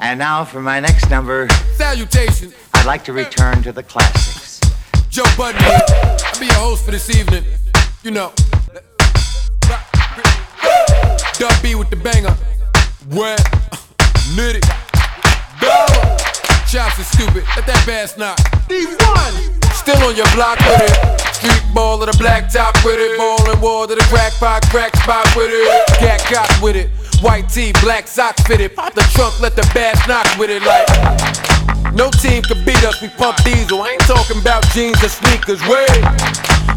And now for my next number, Salutation. I'd like to return to the classics. Joe Budden here. I'll be your host for this evening. You know. Dub B with the banger. Wet. Nitty. Dollar. Chops are stupid. Let that bass knock. D1. Still on your block with it. Street ball of the black top with it. Ball and wall to the crack pot, crack spot with it. Gat got with it. White tee, black socks fitted. Pop the trunk, let the bass knock with it like. No team can beat us, we pump diesel. I ain't talking about jeans or sneakers, wait.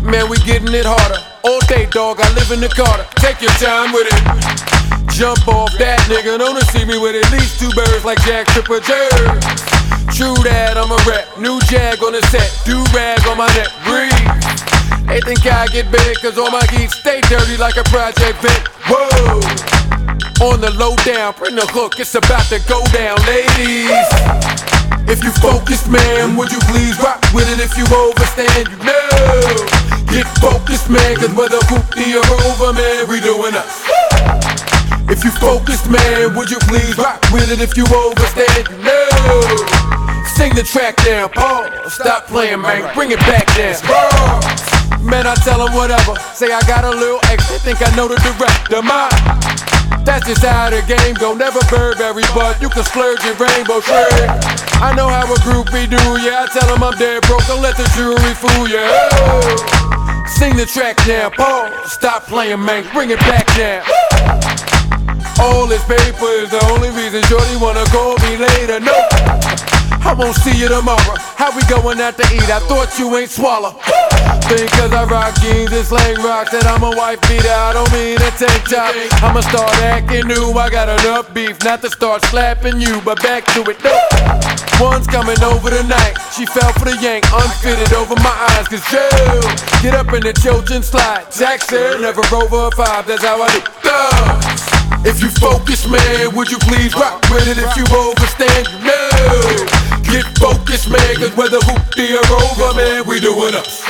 Man, we getting it harder. All day, dog, I live in the Carter. Take your time with it. Jump off that nigga, don't see me with at least two birds like Jack Tripper Jerry. True that, I'm a rep. New jag on the set, do rag on my neck, breathe. They think I get big, cause all my geeks stay dirty like a project vet. Whoa! On the low down, bring the hook, it's about to go down, ladies. If you focused, man, would you please rock with it if you overstand? You know, get focused, man, cause whether hoopty or over, man, we doing us. If you focused, man, would you please rock with it if you overstand? You know, sing the track down, pause, stop playing, man, bring it back down. Man, I tell them whatever, say I got a little extra, think I know the director, my. That's just how the game go. Never Burberry, but you can splurge your rainbow trade. I know how a groupie do, yeah. I tell them I'm dead broke. Don't let the jewelry fool you. Oh. Sing the track now, pause. Stop playing, man. Bring it back now. All this paper is the only reason Shorty wanna call me later. No, I won't see you tomorrow. How we going out to eat? I thought you ain't swallow. Cause I rock jeans and slang rocks that I'm a wife beater. I don't mean a tank top. I'ma start acting new. I got enough beef not to start slapping you, but back to it. One's coming over tonight. She fell for the yank, unfitted over my eyes. Cause Joe, get up in the children's slide. Jackson, never over a five. That's how I do. Thugs. If you focus, man, would you please rock with it? If you overstand. Get focused, man, cause whether hoopty or over, man, we doing us.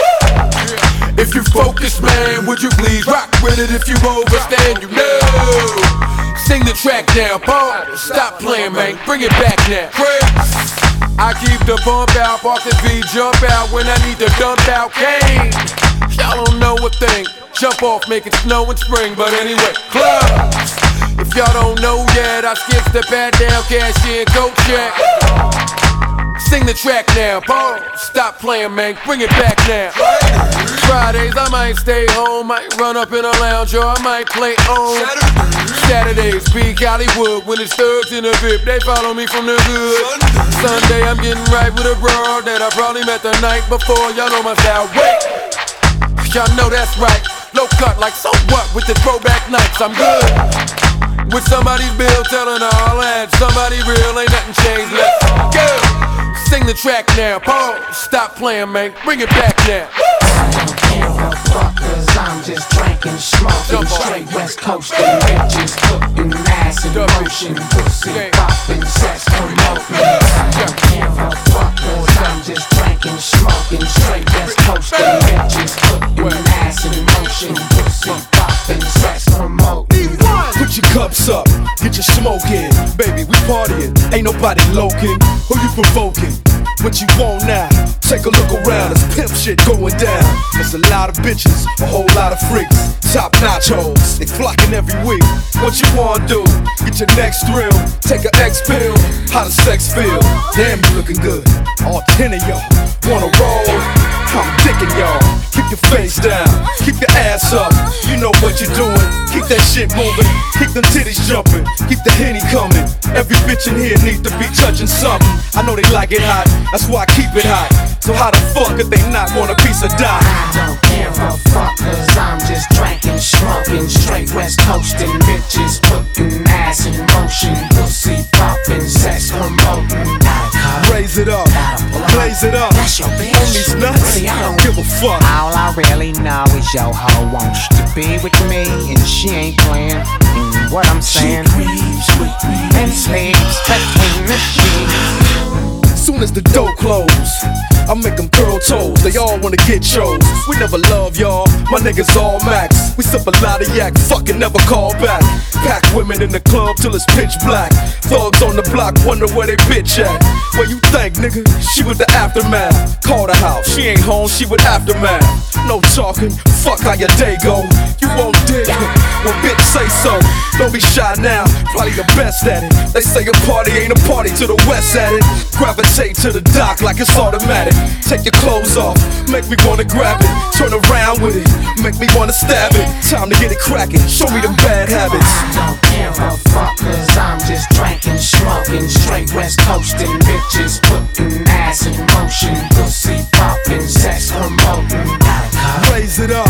If you focus, man, would you please rock with it? If you overstand, you know. Sing the track down, Paul. Stop playing, man, bring it back now. Chris. I keep the bump out, park the V, jump out when I need to dump out cane. Y'all don't know a thing. Jump off, make it snow in spring, but anyway, club. If y'all don't know yet, I skip the bat down, cash in, go check. Sing the track now, pause. Stop playing, man, bring it back now. Fridays, I might stay home, might run up in a lounge, or I might play on. Saturdays, peak Hollywood, when it's thugs in the VIP, they follow me from the hood. Sunday, I'm getting right with a broad that I probably met the night before. Y'all know my style. Wait, y'all know that's right. Low cut, like so what with the throwback nights? I'm good. With somebody's bill telling all that somebody real ain't nothing changed. Let's go. Sing the track now, pause. Stop playing, man. Bring it back now. Cause I'm just drinking, smoking, straight West Coast and bitches cooking ass in motion, pussy popping, sex promoting. I don't give a fuck, cause I'm just drinking, smoking, straight West Coast The and bitches cooking ass in motion, cups up, get your smoke in. Baby, we partying, ain't nobody loking. Who you provoking? What you want now? Take a look around, it's pimp shit going down. There's a lot of bitches, a whole lot of freaks. Top notch hoes, they flocking every week. What you wanna do? Get your next thrill, take a X pill. How does sex feel? Damn, you looking good. All ten of y'all wanna roll. I'm dicking y'all. Keep your face down, keep your ass up. You know what you're doing. Keep that shit moving, keep them titties jumping, keep the henny coming. Every bitch in here needs to be touching something. I know they like it hot, that's why I keep it hot. So how the fuck could they not want a piece of die? I don't give a fuck, cause I'm just drinking, smoking, straight West Coastin' bitches putting ass in motion, pussy popping, sex blaze it up. That's your bitch. On these nuts, Really, I don't- give a fuck. All I really know is your hoe wants to be with me, and she ain't playing. Mm, what I'm saying, and sleeps between the sheets. Soon as the door close. I make them curl toes, they all wanna get chose. We never love y'all, my niggas all max. We sip a lot of yak, fucking never call back. Pack women in the club till it's pitch black. Thugs on the block wonder where they bitch at. Where you think, nigga? She with the aftermath. Call the house, she ain't home, she with aftermath. No talking, fuck how your day go. You won't dig when bitch say so. Don't be shy now, probably the best at it. They say a party ain't a party to the west at it. Gravitate to the dock like it's automatic. Take your clothes off, make me wanna grab it. Turn around with it, make me wanna stab it. Time to get it cracking, show me them bad habits. I don't a I'm just drinking, smoking, straight west coasting, bitches putting ass in motion, pussy popping, sex promoting. Blaze it up,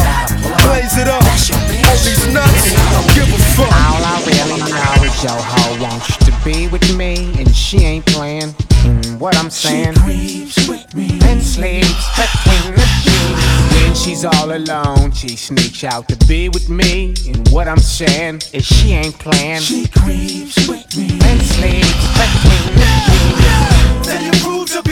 blaze it up. All these nuts, don't give a fuck. All I really know is your hoe wants to be with me, and she ain't playing. Mm, what I'm saying? Creeps with me, and sleeps between the sheets. When she's all alone, she sneaks out to be with me. And what I'm saying is she ain't playing she creeps with me. and sleeps between the sheets. Tell your crew to be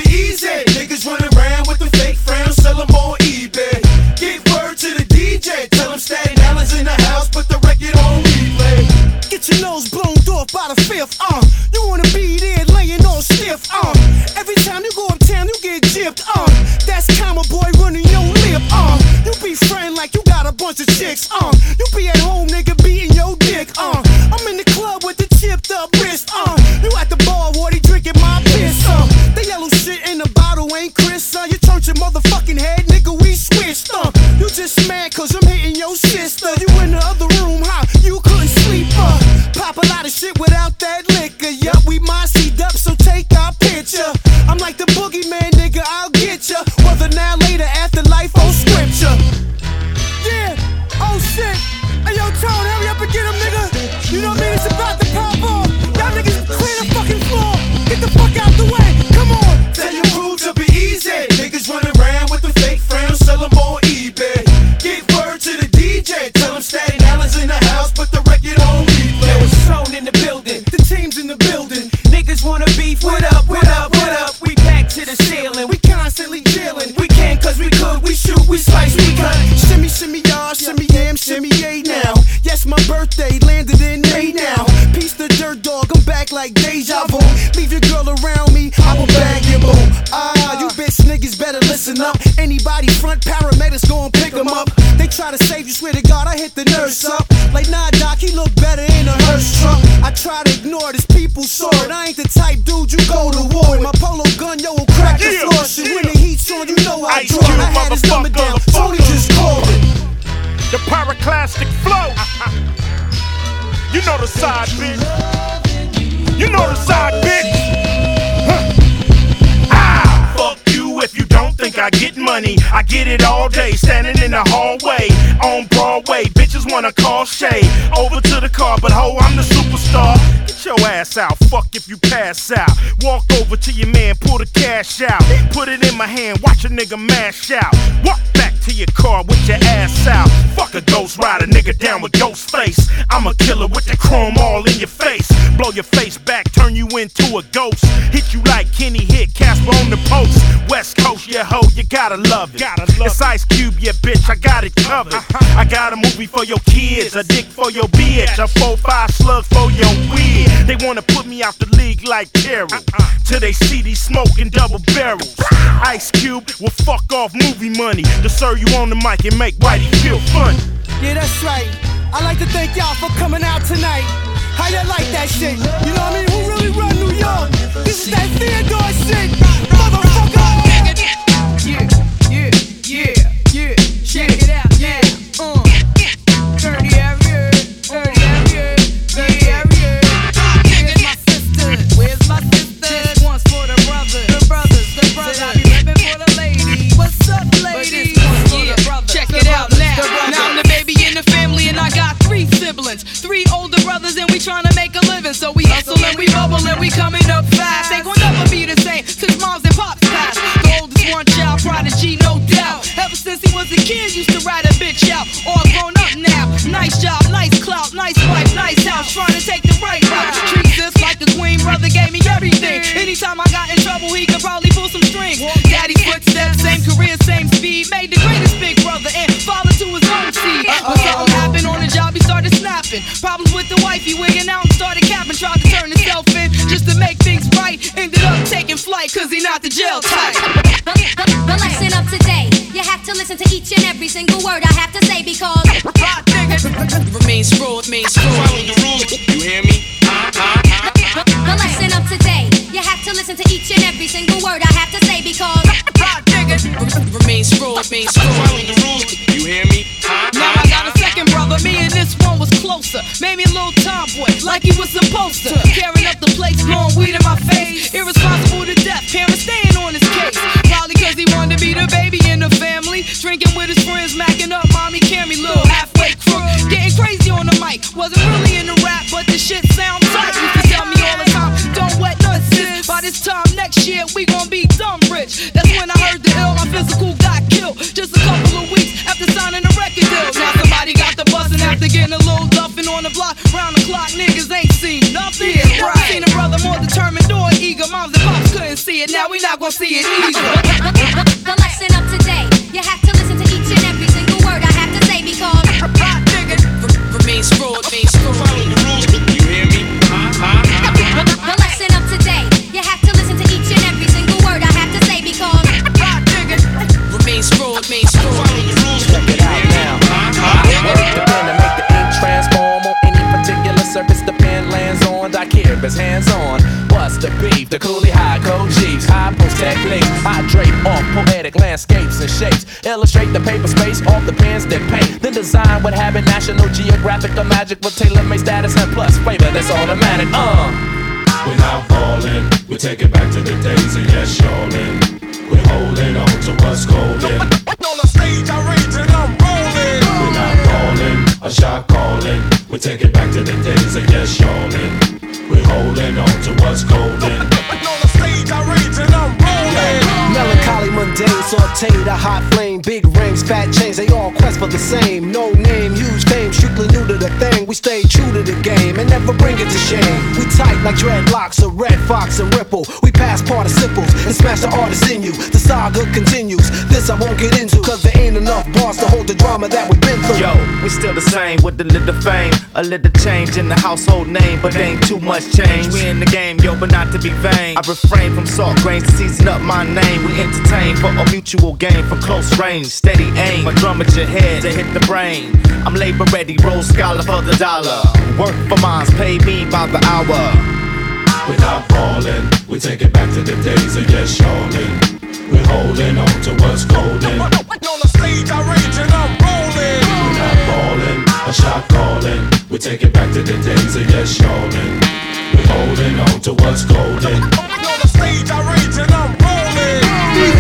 fifth, uh. You wanna be there laying on stiff, uh. Every time you go uptown, you get gypped, uh. That's comma boy running your lip, uh. You be friend like you got a bunch of chicks, uh. You be at home, nigga, beating your dick, uh. I'm in the club with the chipped up wrist, We cause we shoot, we slice, we cut. Shimmy, shimmy, y'all. Shimmy, yam, shimmy, yay now. Yes, my birthday landed in May now. Peace the dirt dog. I'm back like deja vu. Leave your girl around me. I will bag your boo. Ah, you bitch niggas better listen up. Anybody front paramedics gon' pick 'em up. They try to save you, swear to God, I hit the nurse up. Like, nah, doc, he look better in a hearse truck. I try to ignore this people sword. I ain't the type dude you go to war with. My polo gun, yo, will crack the floor. Shit, when yeah. the heat's on, you know I Ice draw. Cube, I had his number motherfucker, down. the Tony just called it. The pyroclastic flow. you know the side, bitch. You know the side, bitch. If you don't think I get money. I get it all day, standing in the hallway on Broadway. Bitches wanna call Shay over to the car, but ho, I'm the superstar. Get your ass out, fuck if you pass out. Walk over to your man, pull the cash out. Put it in my hand, watch a nigga mash out. Walk back to your car with your ass out. Fuck a ghost rider, nigga down with Ghostface. I'm a killer with the chrome all in your face. Blow your face back, turn you into a ghost. Hit you like Kenny on the post. West Coast, yeah, ho, you gotta love it. Gotta love it's Ice Cube, yeah, bitch, I got it covered. Uh-huh. I got a movie for your kids, a dick for your bitch, a 4-5 slug for your weed. They wanna put me out the league like Terry. Uh-uh. Till they see these smoking double barrels. Ice Cube will fuck off movie money to serve you on the mic and make Whitey feel funny. Yeah, that's right. I'd like to thank y'all for coming out tonight. How y'all like that shit? You know what I mean? Who really run New York? Got in trouble, he could probably pull some strings. Daddy's footsteps, same career, same speed. Made the greatest big brother and father to his own seed. But something happened on the job, he started snapping. Problems with the wife, he wigging out and started capping. Tried to turn himself in just to make things right. Ended up taking flight, cause he not the jail type. The, the, the lesson of today, you have to listen to each and every single word I have to say because Rock nigga. Remains fraud, remains fraud. See it, now we not gonna see it either. Landscapes and shapes. Illustrate the paper space off the pens that paint. Then design what habit National Geographic or magic with tailor made status and plus flavor that's automatic. Uh. We're not falling, we take it back to the days of yes, y'allin'. We're holding on to what's fat chains, they all quest for the same. No name, huge fame, strictly new to the thing. We stay true to the game and never bring it to shame. We tight like dreadlocks, a red fox and ripple. We pass participles and smash the artist in you. The saga continues. This I won't get into, cause there ain't enough bars to hold the drama that we've been through. Yo, we still the same with a little fame, a little change in the household name, but ain't too much change. We in the game, yo, but not to be vain. I refrain from salt grains to season up my name. We entertain for a mutual gain from close range, steady aim. My drum at your head to hit the brain. I'm labor ready, roll scholar for the dollar. Work for mines, pay me by the hour. Not falling, we take it back to the days of yes, y'allin'. We're holding on to what's golden. On the stage, I rage and I'm rolling. We're not falling, a shot calling. We take it back to the days of yes, y'allin'. We're holding on to what's golden. On the stage, I rage and I'm rolling.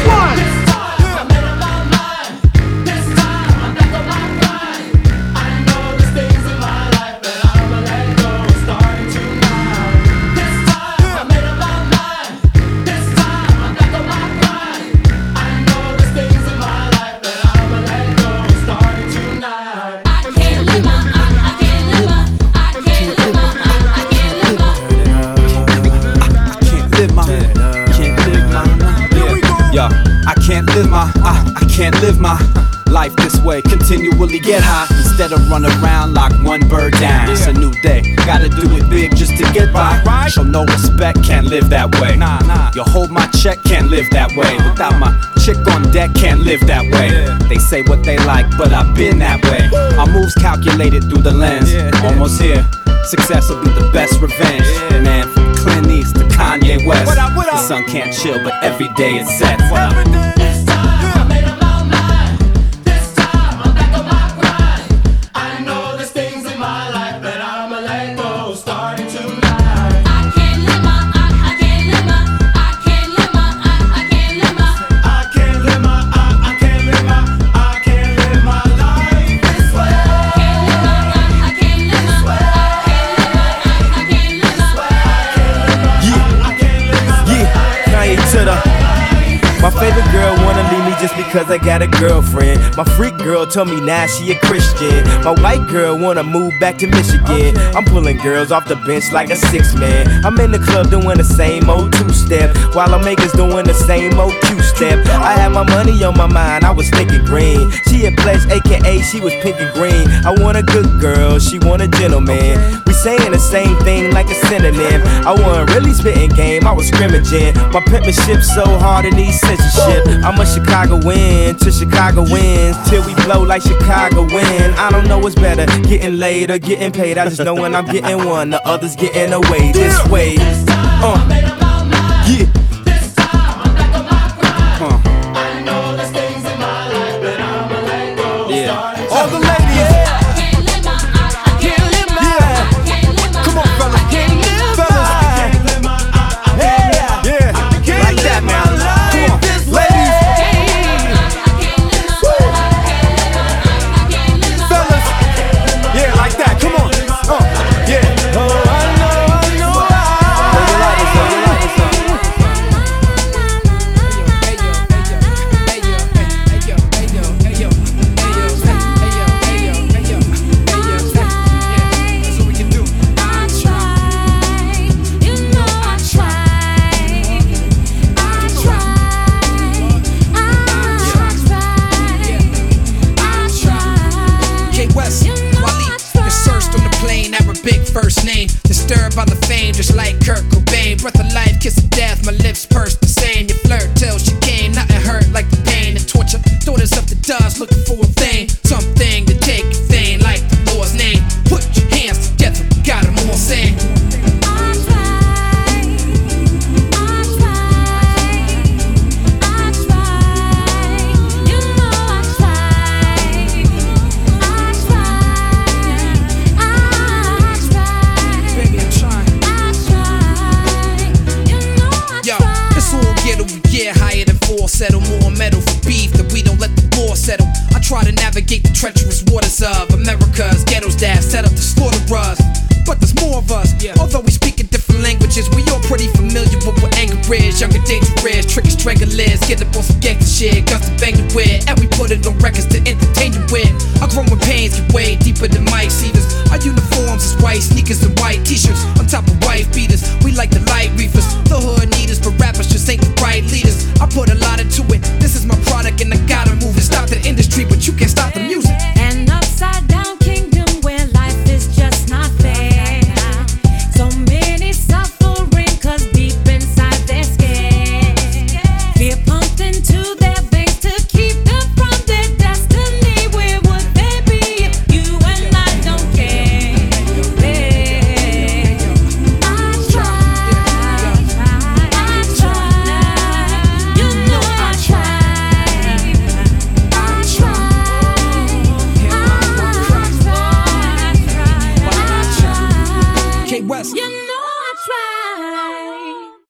can't live my, I, I can't live my life this way. Continually get high instead of run around like one bird down. It's a new day, gotta do it big just to get by. Show no respect, can't live that way. Nah, nah. You hold my check, can't live that way. Without my chick on deck, can't live that way. They say what they like, but I've been that way. My moves calculated through the lens, almost here. Success will be the best revenge. Man, from Clint East to Kanye West. The sun can't chill, but every day it sets. Got a girlfriend. My freak girl told me now she a Christian. My white girl wanna move back to Michigan. I'm pulling girls off the bench like a six man. I'm in the club doing the same old two step, while I'm makers doing the same old two step. I had my money on my mind, I was thinking green. She a pledge, aka she was pink and green. I want a good girl, she want a gentleman. We saying the same thing like a synonym. I wasn't really spitting game, I was scrimmaging. My penmanship so hard in these censorship. I'm a Chicago win to Chicago wins till we blow like Chicago win. I don't know what's better, getting laid or getting paid. I just know when I'm getting one, the others getting away. This way, uh, Looking for a thing, something of America's ghettos that set up to slaughter us. But there's more of us, yeah. although we speak in different languages. We all pretty familiar with what anger is. Younger, dangerous, tricky, strangulers. Get up on some gangster shit, guns to bang you with. And we put it on records to entertain you with. Our growing pains get way deeper than Mike Stevens. Our uniforms is white, sneakers and white t shirts on top of